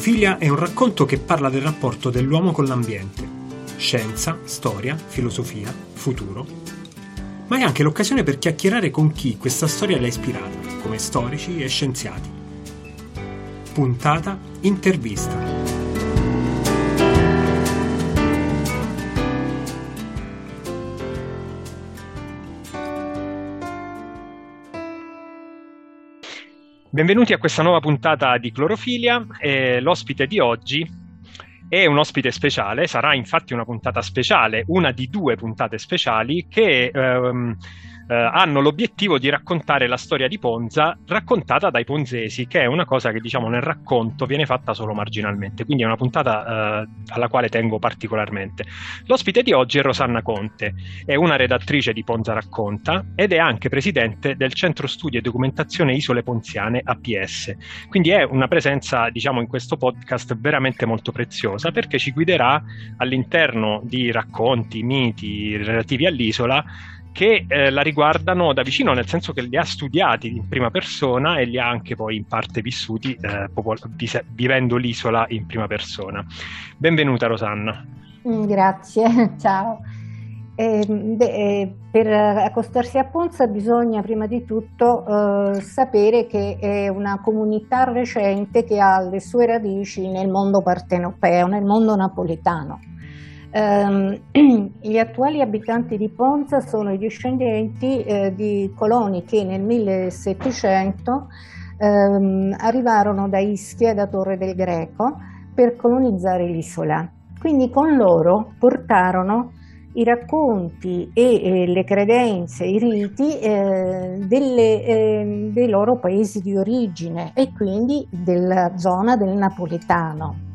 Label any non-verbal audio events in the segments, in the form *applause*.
Clorofilia è un racconto che parla del rapporto dell'uomo con l'ambiente. Scienza, storia, filosofia, futuro. Ma è anche l'occasione per chiacchierare con chi questa storia l'ha ispirata, come storici e scienziati. Puntata intervista. Benvenuti a questa nuova puntata di Clorofilia. Eh, l'ospite di oggi è un ospite speciale, sarà infatti una puntata speciale, una di due puntate speciali che ehm, eh, hanno l'obiettivo di raccontare la storia di Ponza raccontata dai ponzesi, che è una cosa che diciamo nel racconto viene fatta solo marginalmente, quindi è una puntata eh, alla quale tengo particolarmente. L'ospite di oggi è Rosanna Conte, è una redattrice di Ponza Racconta ed è anche presidente del Centro Studi e Documentazione Isole Ponziane APS, quindi è una presenza diciamo in questo podcast veramente molto preziosa perché ci guiderà all'interno di racconti, miti relativi all'isola che eh, la riguardano da vicino, nel senso che li ha studiati in prima persona e li ha anche poi in parte vissuti eh, popol- vivendo l'isola in prima persona. Benvenuta Rosanna. Mm, grazie, *laughs* ciao. Eh, beh, per accostarsi a Ponza bisogna prima di tutto eh, sapere che è una comunità recente che ha le sue radici nel mondo partenopeo, nel mondo napoletano Um, *clears throat* gli attuali abitanti di Ponza sono i discendenti eh, di coloni che nel 1700 um, arrivarono da Ischia e da Torre del Greco per colonizzare l'isola. Quindi con loro portarono i racconti e eh, le credenze, i riti eh, delle, eh, dei loro paesi di origine e quindi della zona del napoletano.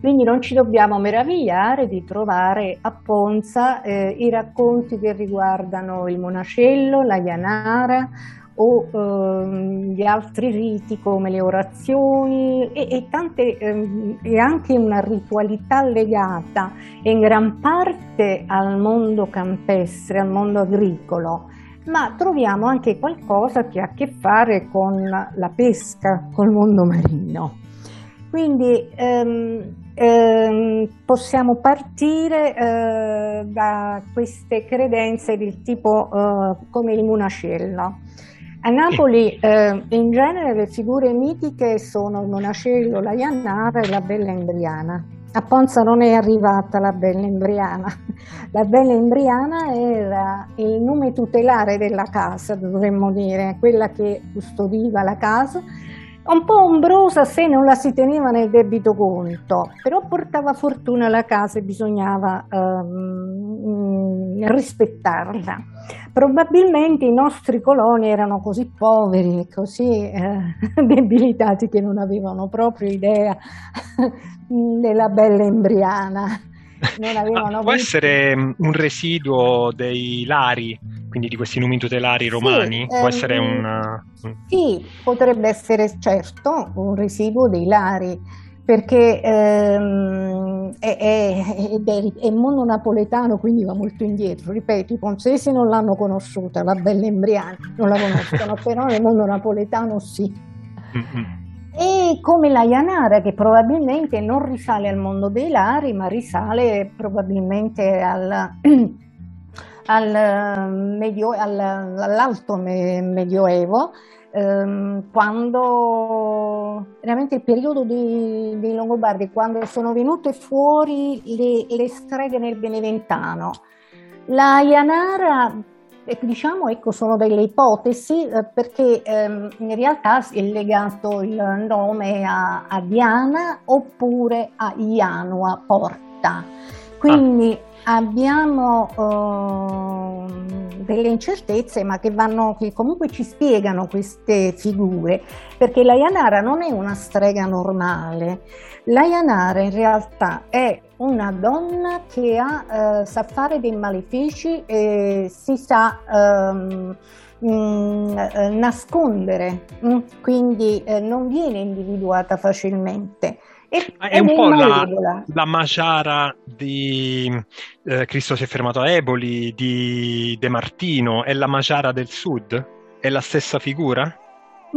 Quindi non ci dobbiamo meravigliare di trovare a Ponza eh, i racconti che riguardano il monacello, la Ianara o eh, gli altri riti come le orazioni e, e, tante, eh, e anche una ritualità legata in gran parte al mondo campestre, al mondo agricolo ma troviamo anche qualcosa che ha a che fare con la pesca, col mondo marino. Quindi ehm, eh, possiamo partire eh, da queste credenze del tipo eh, come il monacello. A Napoli eh, in genere le figure mitiche sono il monacello, la Iannara e la Bella Embriana. A Ponza non è arrivata la Bella Embriana. *laughs* La Bella Embriana era il nome tutelare della casa, dovremmo dire, quella che custodiva la casa un po' ombrosa se non la si teneva nel debito conto, però portava fortuna alla casa e bisognava um, rispettarla. Probabilmente i nostri coloni erano così poveri e così eh, *laughs* debilitati che non avevano proprio idea *laughs* della bella embriana. Ah, può essere un residuo dei lari quindi di questi numi tutelari romani? Sì, Può essere ehm, un... Sì, potrebbe essere certo un residuo dei lari, perché ehm, è, è, è, è, mondo napoletano, quindi va molto indietro. Ripeto, i ponzesi non l'hanno conosciuta, la bella Embriana non la conoscono, *laughs* però nel mondo napoletano sì. Mm-hmm. E come la Ianara, che probabilmente non risale al mondo dei lari, ma risale probabilmente al *clears throat* al eh, medio, al, all'alto medioevo, ehm, quando veramente il periodo dei, dei Longobardi, quando sono venute fuori le, le streghe nel Beneventano. La Ianara diciamo ecco sono delle ipotesi eh, perché ehm, in realtà è legato il nome a, a Diana oppure a Ianua Porta quindi ah abbiamo uh, delle incertezze ma che, vanno, che comunque ci spiegano queste figure perché la Yanara non è una strega normale la Yanara in realtà è una donna che ha, uh, sa fare dei malefici e si sa um, Mm, nascondere, mm, quindi eh, non viene individuata facilmente. E, è un po' la, la, Magiara di eh, Cristo si è fermato a Eboli, di De Martino, è la Magiara del Sud? È la stessa figura?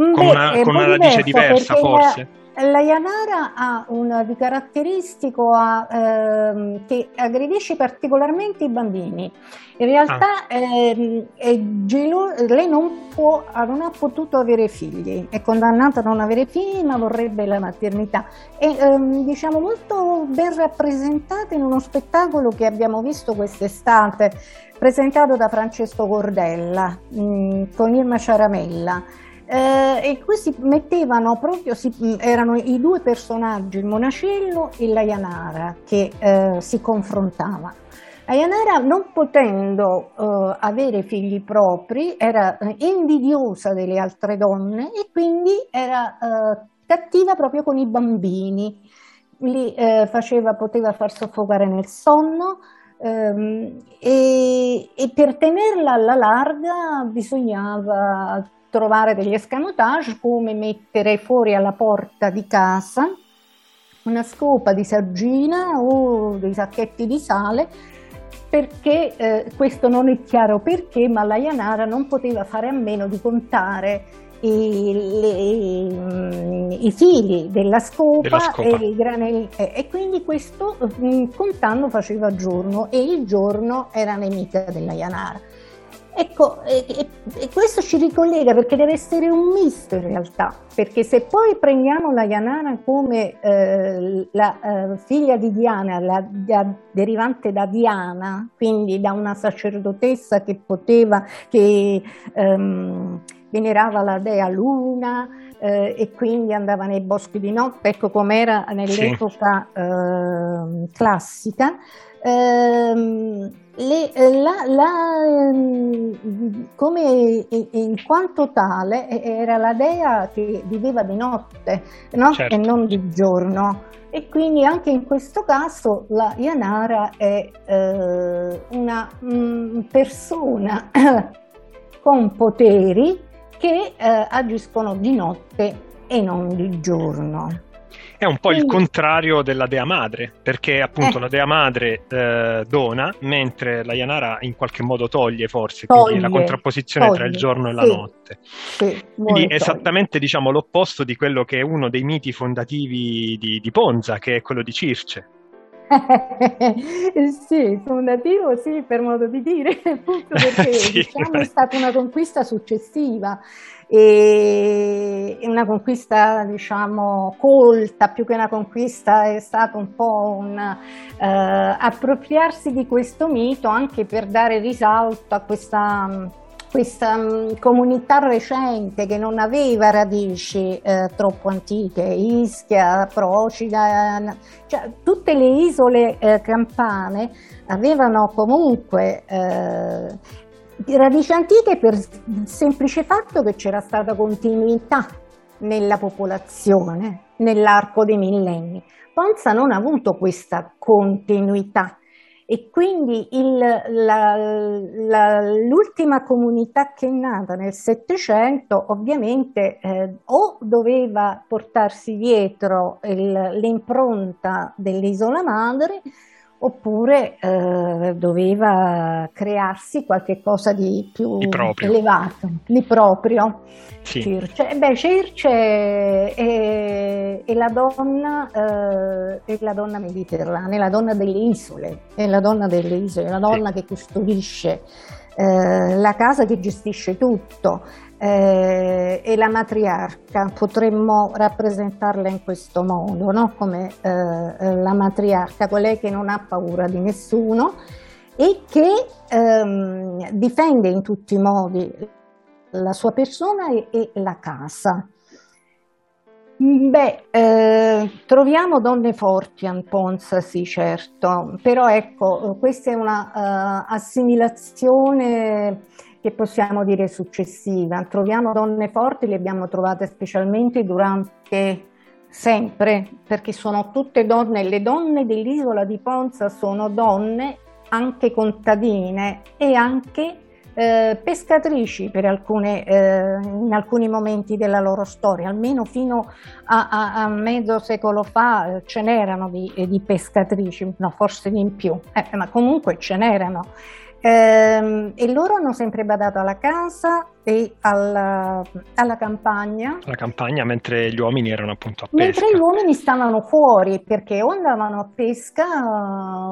Mm, con, Beh, una, con una radice diversa forse? la Yanara ha un di caratteristico a, ehm, che aggredisce particolarmente i bambini. In realtà ah. ehm, gelo- lei non, può, non, ha potuto avere figli, è condannata a non avere figli ma vorrebbe la maternità. È ehm, diciamo molto ben rappresentata in uno spettacolo che abbiamo visto quest'estate, presentato da Francesco Gordella mh, mm, con Irma Ciaramella eh, e qui si mettevano proprio, si, mm, erano i due personaggi, il monacello e la Yanara, che eh, si confrontavano. La Yanara, non potendo eh, avere figli propri, era eh, invidiosa delle altre donne e quindi era eh, cattiva proprio con i bambini. Li eh, faceva, poteva far soffocare nel sonno, ehm, e, e, per tenerla alla larga bisognava trovare degli escamotage come mettere fuori alla porta di casa una scopa di sargina o dei sacchetti di sale perché eh, questo non è chiaro perché, ma la Ianara non poteva fare a meno di contare i, le, mm, i fili della scopa, scopa. E, i granelli, e quindi questo mm, contando faceva giorno e il giorno era nemica della Ianara. Ecco, e, e, questo ci ricollega perché deve essere un misto in realtà, perché se poi prendiamo la Yanara come eh, la eh, figlia di Diana, la, la, derivante da Diana, quindi da una sacerdotessa che poteva, che ehm, venerava la dea Luna eh, e quindi andava nei boschi di notte, ecco com'era nell'epoca sì. Ehm, classica, ehm, le, eh, la, la, ehm, come in quanto tale era la dea che viveva di notte no? certo. e non di giorno e quindi anche in questo caso la Yanara è eh, una mh, mm, persona *coughs* con poteri che eh, agiscono di notte e non di giorno. È un po' il contrario della dea madre, perché appunto eh. la dea madre eh, dona, mentre la Yanara in qualche modo toglie forse, toglie, quindi la contrapposizione toglie, tra il giorno e la notte. Sì, quindi esattamente diciamo l'opposto di quello che è uno dei miti fondativi di, di Ponza, che è quello di Circe. *laughs* sì, fondativo sì, per modo di dire, *laughs* appunto *laughs* perché sì, diciamo, è stata una conquista successiva e una conquista diciamo colta più che una conquista è stato un po' un eh, appropriarsi di questo mito anche per dare risalto a questa questa um, comunità recente che non aveva radici eh, troppo antiche, Ischia, Procida, cioè, tutte le isole eh, campane avevano comunque eh, radici antiche per il semplice fatto che c'era stata continuità nella popolazione nell'arco dei millenni. Ponza non ha avuto questa continuità e quindi il, la, la, l'ultima comunità che è nata nel Settecento ovviamente eh, o doveva portarsi dietro il, l'impronta dell'isola madre oppure eh, doveva crearsi qualche cosa di più di elevato, di proprio. Sì. Circe. Beh, Circe è, è, la donna, eh, è la donna mediterranea, è la donna delle isole, è la donna delle isole, è la donna sì. che custodisce eh, la casa, che gestisce tutto eh, e la matriarca, potremmo rappresentarla in questo modo, no? come eh, eh, la matriarca, colei che non ha paura di nessuno e che ehm, difende in tutti i modi la sua persona e, e la casa. Beh, eh, troviamo donne forti a Ponza, sì, certo, però ecco, questa è una uh, assimilazione che possiamo dire successiva. Troviamo donne forti, le abbiamo trovate specialmente durante sempre, perché sono tutte donne, le donne dell'isola di Ponza sono donne anche contadine e anche eh, pescatrici per alcune, eh, in alcuni momenti della loro storia, almeno fino a, a, a mezzo secolo fa eh, ce n'erano di, di, pescatrici, no forse di in più, eh, ma comunque ce n'erano. Ehm, e loro hanno sempre badato alla casa e alla, alla, campagna. La campagna mentre gli uomini erano appunto a pesca. Mentre gli uomini stavano fuori perché o andavano a pesca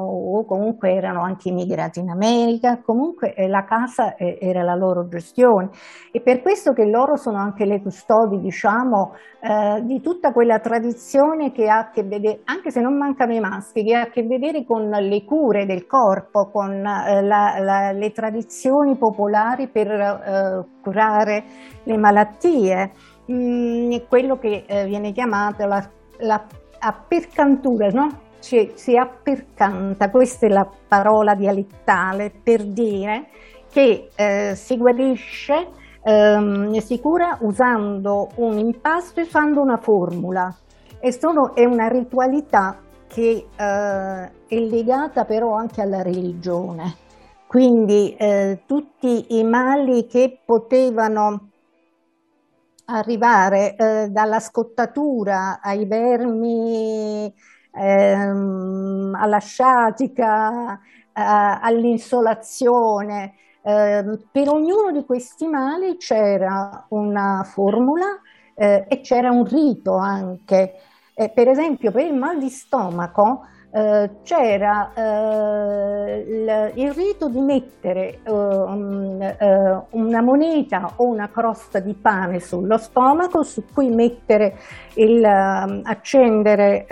o comunque erano anche immigrati in America, comunque eh, la casa eh, era la loro gestione e per questo che loro sono anche le custodi, diciamo, eh, di tutta quella tradizione che ha a che vedere, anche se non mancano i maschi, che ha a che vedere con le cure del corpo, con eh, la, la, le tradizioni popolari per eh, curare le malattie, mm, quello che eh, viene chiamato la, la appercantura, no? Cioè, si appercanta, questa è la parola dialettale per dire che eh, si guarisce, ehm, si cura usando un impasto e usando una formula. E sono, è una ritualità che eh, è legata però anche alla religione. Quindi eh, tutti i mali che potevano arrivare eh, dalla scottatura ai vermi, ehm, alla sciatica, eh, all'insolazione, ehm, per ognuno di questi mali c'era una formula eh, e c'era un rito anche. Eh, per esempio per il mal di stomaco eh, c'era eh, il, il, rito di mettere eh, una moneta o una crosta di pane sullo stomaco su cui mettere il, accendere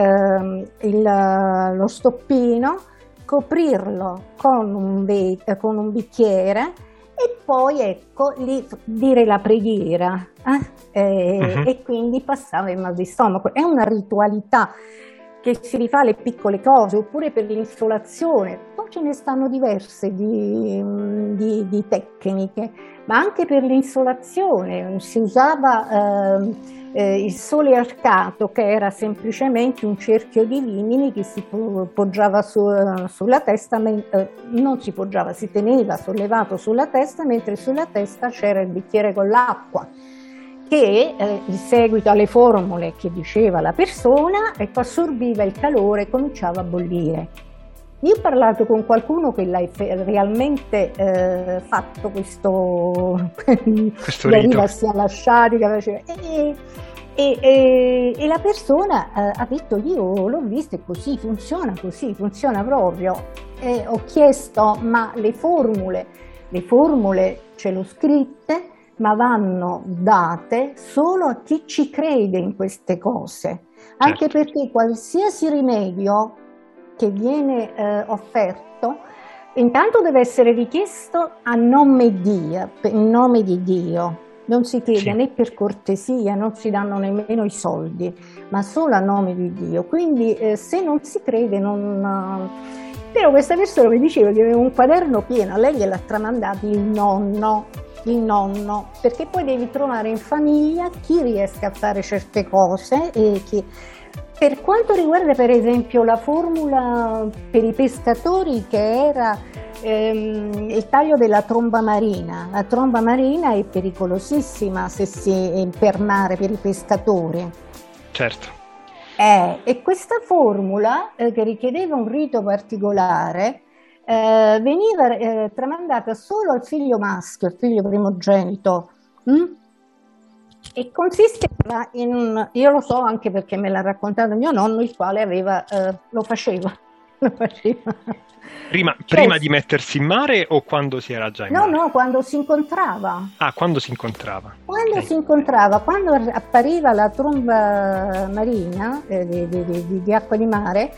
il, lo stoppino, coprirlo con un, con un bicchiere e poi ecco lì dire la preghiera eh? e, uh-huh. e, quindi passava il mal di stomaco. È una ritualità che si rifà alle piccole cose, oppure per l'insolazione. Poi ce ne stanno diverse di, di, di tecniche, ma anche per l'insolazione si usava eh, eh, il sole arcato, che era semplicemente un cerchio di limini che si poggiava su, sulla testa, eh, non si poggiava, si teneva sollevato sulla testa, mentre sulla testa c'era il bicchiere con l'acqua che eh, in seguito alle formule che diceva la persona ecco, assorbiva il calore e cominciava a bollire. Io ho parlato con qualcuno che l'ha realmente eh, fatto questo, *laughs* questo rito. sia lasciati e, e, e, e, la persona eh, ha detto io l'ho visto e così, funziona così, funziona proprio. E ho chiesto ma le formule, le formule ce l'ho scritte, ma vanno date solo a chi ci crede in queste cose, anche certo. perché qualsiasi rimedio che viene eh, offerto intanto deve essere richiesto a nome, Dio, in nome di Dio. Non si chiede sì. né per cortesia, non si danno nemmeno i soldi, ma solo a nome di Dio. Quindi eh, se non si crede non... Però questa persona mi diceva che aveva un quaderno pieno, a lei gliel'ha tramandato il nonno, il nonno, perché poi devi trovare in famiglia chi riesca a fare certe cose e chi... Per quanto riguarda per esempio la formula per i pescatori che era ehm, il taglio della tromba marina, la tromba marina è pericolosissima se si, per mare per i pescatori. Certo. Eh, e questa formula eh, che richiedeva un rito particolare eh, veniva eh, tramandata solo al figlio maschio, al figlio primogenito. Hm? E consisteva in, io lo so anche perché me l'ha raccontato mio nonno, il quale aveva, eh, lo faceva. *laughs* Lo faceva. Prima, cioè, prima, di mettersi in mare o quando si era già in no, mare? No, no, quando si incontrava. Ah, quando si incontrava. Quando okay. si incontrava, quando appariva la tromba marina eh, di, di, di, di acqua di mare,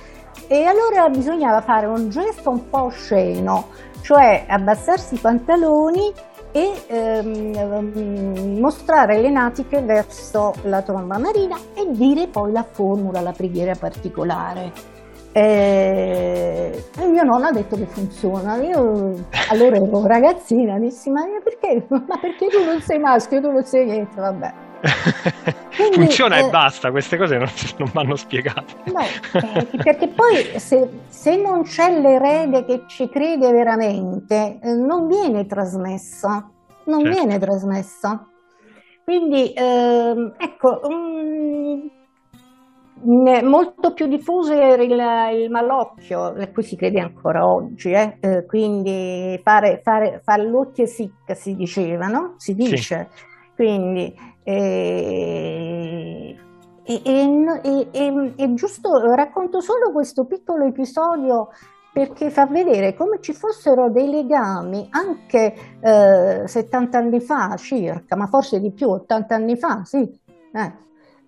e allora bisognava fare un gesto un po' osceno, cioè abbassarsi i pantaloni e ehm, mostrare le natiche verso la tromba marina e dire poi la formula, la preghiera particolare. E mio nonno ha detto che funziona. Io allora ero ragazzina, dissi: Ma perché? *laughs* Ma perché tu non sei maschio, tu non sei niente, vabbè. Quindi, Funziona eh, e basta, queste cose non, non vanno spiegate. No, eh, perché poi se, se, non c'è l'erede che ci crede veramente, eh, non viene trasmesso, non certo. viene trasmesso. Quindi, ehm, ecco, um, molto più diffuso era il, il malocchio, a cui si crede ancora oggi, eh? Eh, quindi fare, fare, fare l'occhio sic si diceva, no? Si dice. Sì. Quindi eh, è giusto, racconto solo questo piccolo episodio perché fa vedere come ci fossero dei legami anche eh, 70 anni fa circa, ma forse di più, 80 anni fa, sì, eh,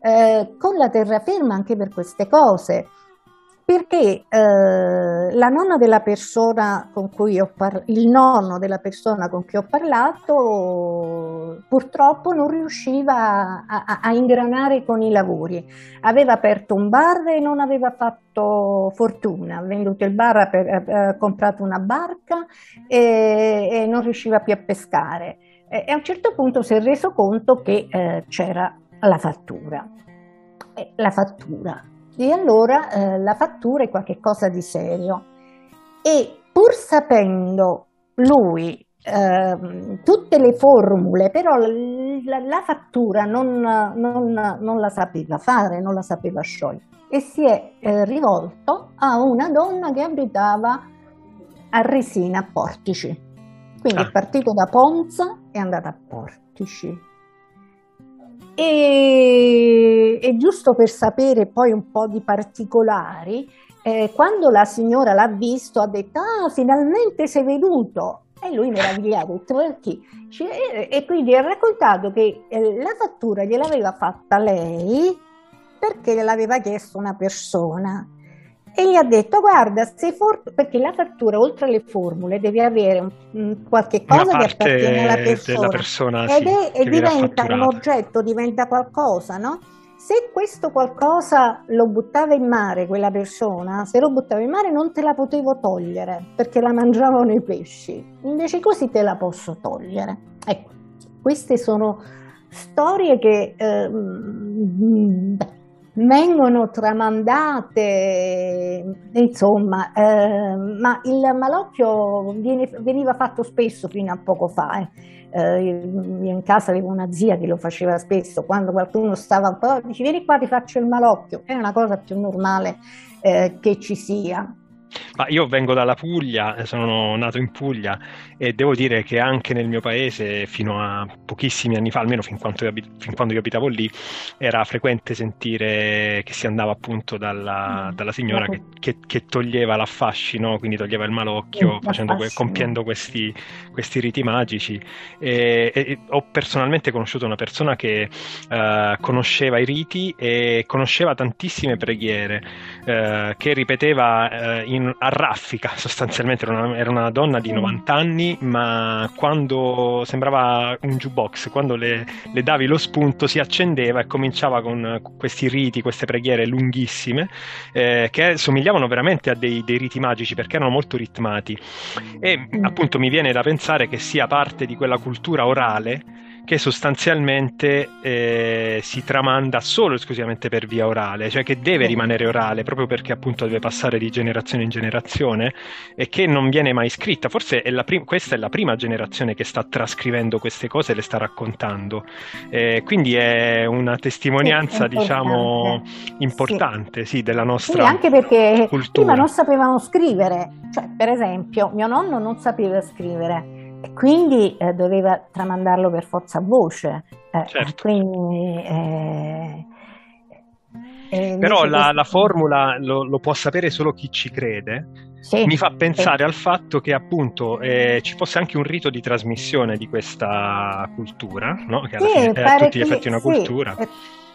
eh, con la terraferma anche per queste cose perché eh, la nonna della persona con cui ho parlato, il nonno della persona con cui ho parlato purtroppo non riusciva a, a, a, ingranare con i lavori. Aveva aperto un bar e non aveva fatto fortuna, ha venduto il bar, ha comprato una barca e, e, non riusciva più a pescare. E, e, a un certo punto si è reso conto che eh, c'era la fattura. la fattura e allora eh, la fattura è qualcosa di serio. E pur sapendo lui eh, tutte le formule, però la, la fattura non, non, non, la sapeva fare, non la sapeva sciogliere e si è eh, rivolto a una donna che abitava a Resina, a Portici. Quindi ah. è partito da Ponza e è andato a Portici e, e giusto per sapere poi un po' di particolari, eh, quando la signora l'ha visto ha detto ah finalmente sei venuto e lui meravigliato, ha detto perché? E quindi ha raccontato che eh, la fattura gliel'aveva fatta lei perché gliel'aveva chiesto una persona e gli ha detto guarda se for- perché la fattura oltre alle formule deve avere un, qualche cosa che appartiene alla persona, persona ed sì, è, e diventa un oggetto diventa qualcosa no? se questo qualcosa lo buttava in mare quella persona se lo buttava in mare non te la potevo togliere perché la mangiavano i pesci. Invece così te la posso togliere. Ecco queste sono storie che eh, beh, vengono tramandate, insomma, eh, ma il malocchio viene, veniva fatto spesso fino a poco fa. Eh. Eh, io in casa avevo una zia che lo faceva spesso, quando qualcuno stava un po', dice vieni qua ti faccio il malocchio, è una cosa più normale eh, che ci sia. Ma io vengo dalla Puglia, sono nato in Puglia e devo dire che anche nel mio paese, fino a pochissimi anni fa, almeno fin quando io, fin quando io abitavo lì, era frequente sentire che si andava appunto dalla, mm. dalla signora che, che, che, toglieva l'affascino, quindi toglieva il malocchio, facendo, compiendo questi, questi, riti magici. E, e, ho personalmente conosciuto una persona che uh, conosceva i riti e conosceva tantissime preghiere, uh, che ripeteva uh, in in, a raffica *laughs* sostanzialmente, era una, era una, donna di 90 anni, ma quando sembrava un jukebox, quando le, le, davi lo spunto si accendeva e cominciava con questi riti, queste preghiere lunghissime, eh, che somigliavano veramente a dei, dei, riti magici perché erano molto ritmati. E mm. appunto mi viene da pensare che sia parte di quella cultura orale che sostanzialmente eh, si tramanda solo e esclusivamente per via orale, cioè che deve rimanere orale proprio perché appunto deve passare di generazione in generazione e che non viene mai scritta. Forse è prim- questa è la prima generazione che sta trascrivendo queste cose e le sta raccontando. Eh, quindi è una testimonianza, sì, diciamo, importante sì. Sì, della nostra sì, anche perché cultura. prima non sapevamo scrivere, cioè per esempio mio nonno non sapeva scrivere quindi eh, doveva tramandarlo per forza a voce. Eh, certo. quindi, eh, eh Però la, la formula lo, lo, può sapere solo chi ci crede. Sì, Mi fa pensare sì. al fatto che appunto eh, ci fosse anche un rito di trasmissione di questa cultura, no? che alla sì, fine è a tutti gli effetti una cultura.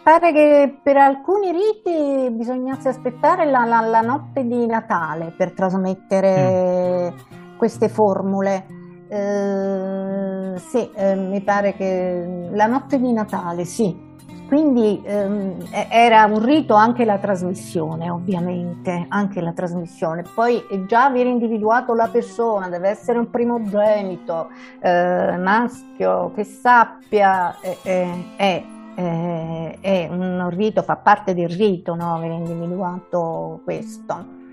Pare che per alcuni riti bisognasse aspettare la, la, la notte di Natale per trasmettere mm. queste formule. Eh, sì, eh, mi pare che la notte di Natale, sì. Quindi ehm, era un rito anche la trasmissione, ovviamente, anche la trasmissione. Poi già aver individuato la persona, deve essere un primogenito, eh, maschio, che sappia, è, è, un rito, fa parte del rito, no? aver individuato questo.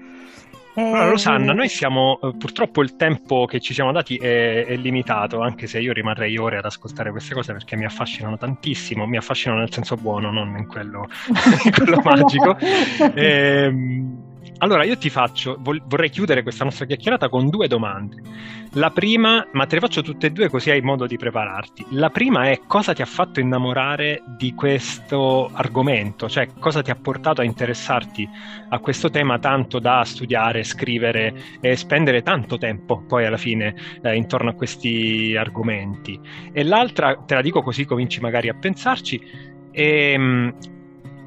Allora, Rosanna, noi siamo eh, purtroppo il tempo che ci siamo dati è, è, limitato, anche se io rimarrei ore ad ascoltare queste cose perché mi affascinano tantissimo, mi affascinano nel senso buono, non in quello, *laughs* in quello *laughs* magico. E, *laughs* ehm, allora, io ti faccio, vorrei chiudere questa nostra chiacchierata con due domande. La prima, ma te le faccio tutte e due così hai modo di prepararti. La prima è cosa ti ha fatto innamorare di questo argomento, cioè cosa ti ha portato a interessarti a questo tema tanto da studiare, scrivere e spendere tanto tempo poi alla fine eh, intorno a questi argomenti. E l'altra, te la dico così cominci magari a pensarci, è, ehm,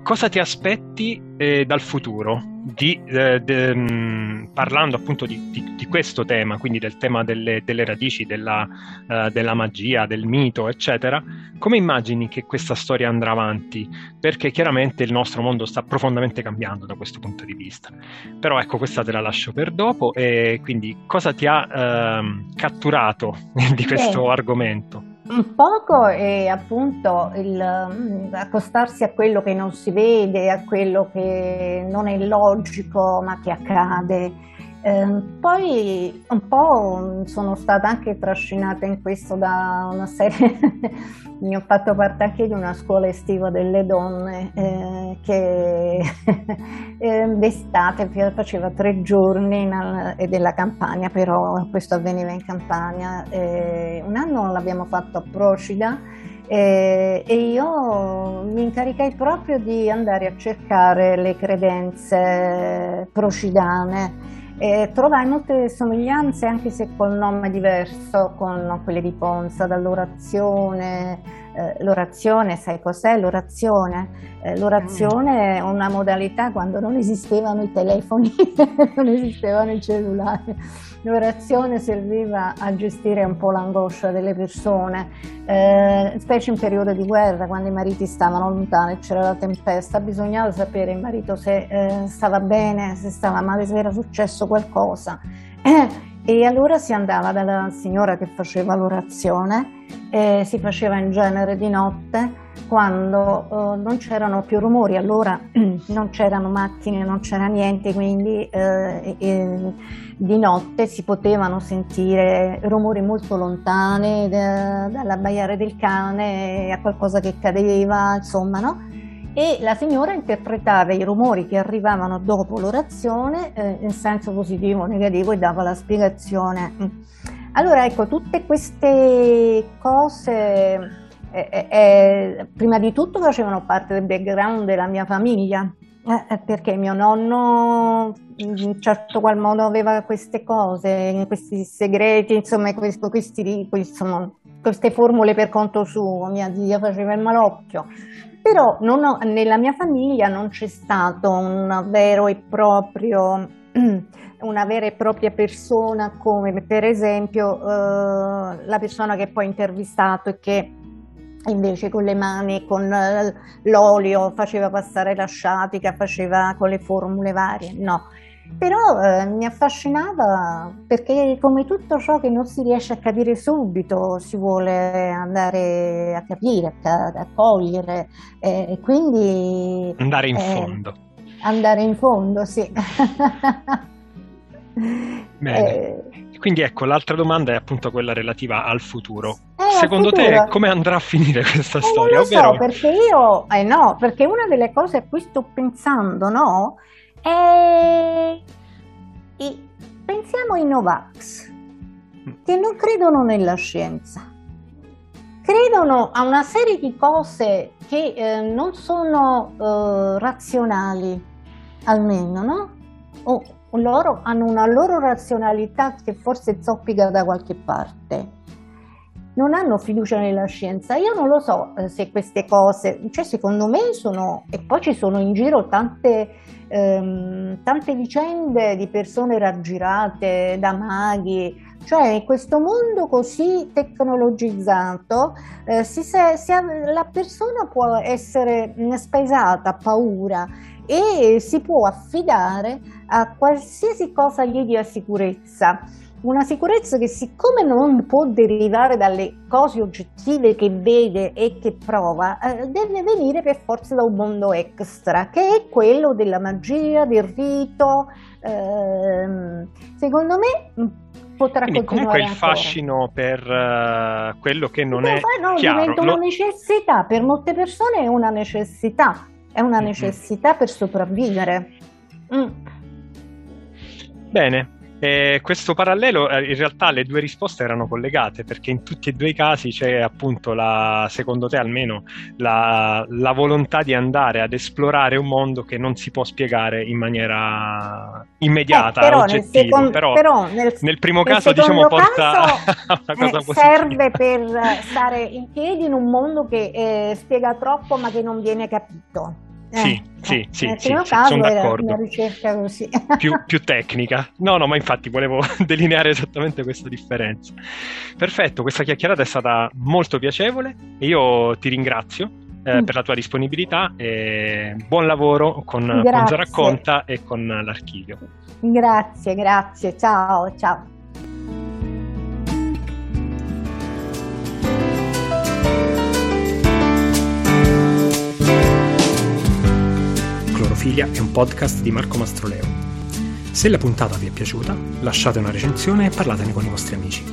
cosa ti aspetti eh, dal futuro? Di, eh, de, mh, mm, parlando appunto di, di, di, questo tema, quindi del tema delle, delle radici, della, uh, della, magia, del mito, eccetera, come immagini che questa storia andrà avanti? Perché chiaramente il nostro mondo sta profondamente cambiando da questo punto di vista. Però ecco, questa te la lascio per dopo. E quindi cosa ti ha uh, catturato *laughs* di questo Beh. argomento? Un poco è appunto il, mm, accostarsi a quello che non si vede, a quello che non è logico ma che accade eh, poi un po' sono stata anche trascinata in questo da una serie, *laughs* mi ho fatto parte anche di una scuola estiva delle donne eh, che *laughs* eh, d'estate faceva tre giorni in, e della campagna, però questo avveniva in campagna. un anno l'abbiamo fatto a Procida e io mi incaricai proprio di andare a cercare le credenze procidane e trovai molte somiglianze, anche se col nome diverso, con quelle di Ponza, dall'orazione. Eh, l'orazione, sai cos'è l'orazione? Eh, l'orazione è una modalità quando non esistevano i telefoni, *laughs* non esistevano i cellulari L'orazione serviva a gestire un po' l'angoscia delle persone, eh, specie in periodo di guerra, quando i mariti stavano lontani e c'era la tempesta, bisognava sapere il marito se eh, stava bene, se stava male, se era successo qualcosa. *clears throat* e allora si andava dalla signora che faceva l'orazione, eh, si faceva in genere di notte, quando uh, non c'erano più rumori, allora *clears throat* non c'erano macchine, non c'era niente, quindi eh, di notte si potevano sentire rumori molto lontani, da, dall'abbaiare del cane a qualcosa che cadeva, insomma, no? E la signora interpretava i rumori che arrivavano dopo l'orazione eh, in senso positivo o negativo e dava la spiegazione. Allora, ecco, tutte queste cose eh, eh, eh, prima di tutto facevano parte del background della mia famiglia, eh, eh, perché mio nonno in certo qual modo aveva queste cose, questi segreti, insomma, questo, questi, insomma, queste formule per conto suo, mia zia faceva il malocchio. Però ho, nella mia famiglia non c'è stato un vero e proprio *clears throat* una vera e propria persona come per esempio eh, la persona che poi ho intervistato e che invece con le mani, con eh, l'olio, faceva passare la sciatica, faceva con le formule varie, no. Però eh, mi affascinava perché come tutto ciò che non si riesce a capire subito si vuole andare a capire, a, a cogliere eh, e quindi... Andare in eh, fondo. Andare in fondo, sì. *laughs* Bene. Eh, Quindi ecco, l'altra domanda è appunto quella relativa al futuro. Eh, Secondo futuro. te come andrà a finire questa eh, storia? Non lo Ovvero... so, perché io, eh no, perché una delle cose a cui sto pensando, no, è... I... Pensiamo ai Novax, che non credono nella scienza. Credono a una serie di cose che eh, non sono eh, razionali, almeno, no? O loro hanno una loro razionalità che forse zoppica da qualche parte. Non hanno fiducia nella scienza. Io non lo so eh, se queste cose, cioè secondo me sono, e poi ci sono in giro tante, ehm, tante vicende di persone raggirate da maghi, cioè in questo mondo così tecnologizzato eh, si, se, si, la persona può essere spesata, paura e si può affidare a qualsiasi cosa gli dia sicurezza. Una sicurezza che siccome non può derivare dalle cose oggettive che vede e che prova, eh, deve venire per forza da un mondo extra, che è quello della magia, del rito. Eh, secondo me potrà Quindi comunque il ancora. fascino per uh, quello che non è no, chiaro. diventa una necessità, per molte persone è una necessità, è una necessità mm-hmm. per sopravvivere. Mm. Bene, eh, questo parallelo, eh, in realtà le due risposte erano collegate perché in tutti e due i casi c'è appunto la, secondo te almeno, la, la, volontà di andare ad esplorare un mondo che non si può spiegare in maniera immediata, eh, però oggettiva. Nel secondo, però, però nel, nel, primo nel caso diciamo porta caso, *laughs* a una cosa eh, positiva. Serve per stare in piedi in un mondo che eh, spiega troppo ma che non viene capito. Eh, sì, sì, sì, sì, sì sono d'accordo. Una ricerca così. *laughs* Più, più, tecnica. No, no, ma infatti volevo *laughs* delineare esattamente questa differenza. Perfetto, questa chiacchierata è stata molto piacevole e io ti ringrazio eh, mm. per la tua disponibilità e buon lavoro con, con Racconta e con l'archivio. Grazie, grazie, ciao, ciao. Clorofiglia è un podcast di Marco Mastroleo. Se la puntata vi è piaciuta, lasciate una recensione e parlatene con i vostri amici.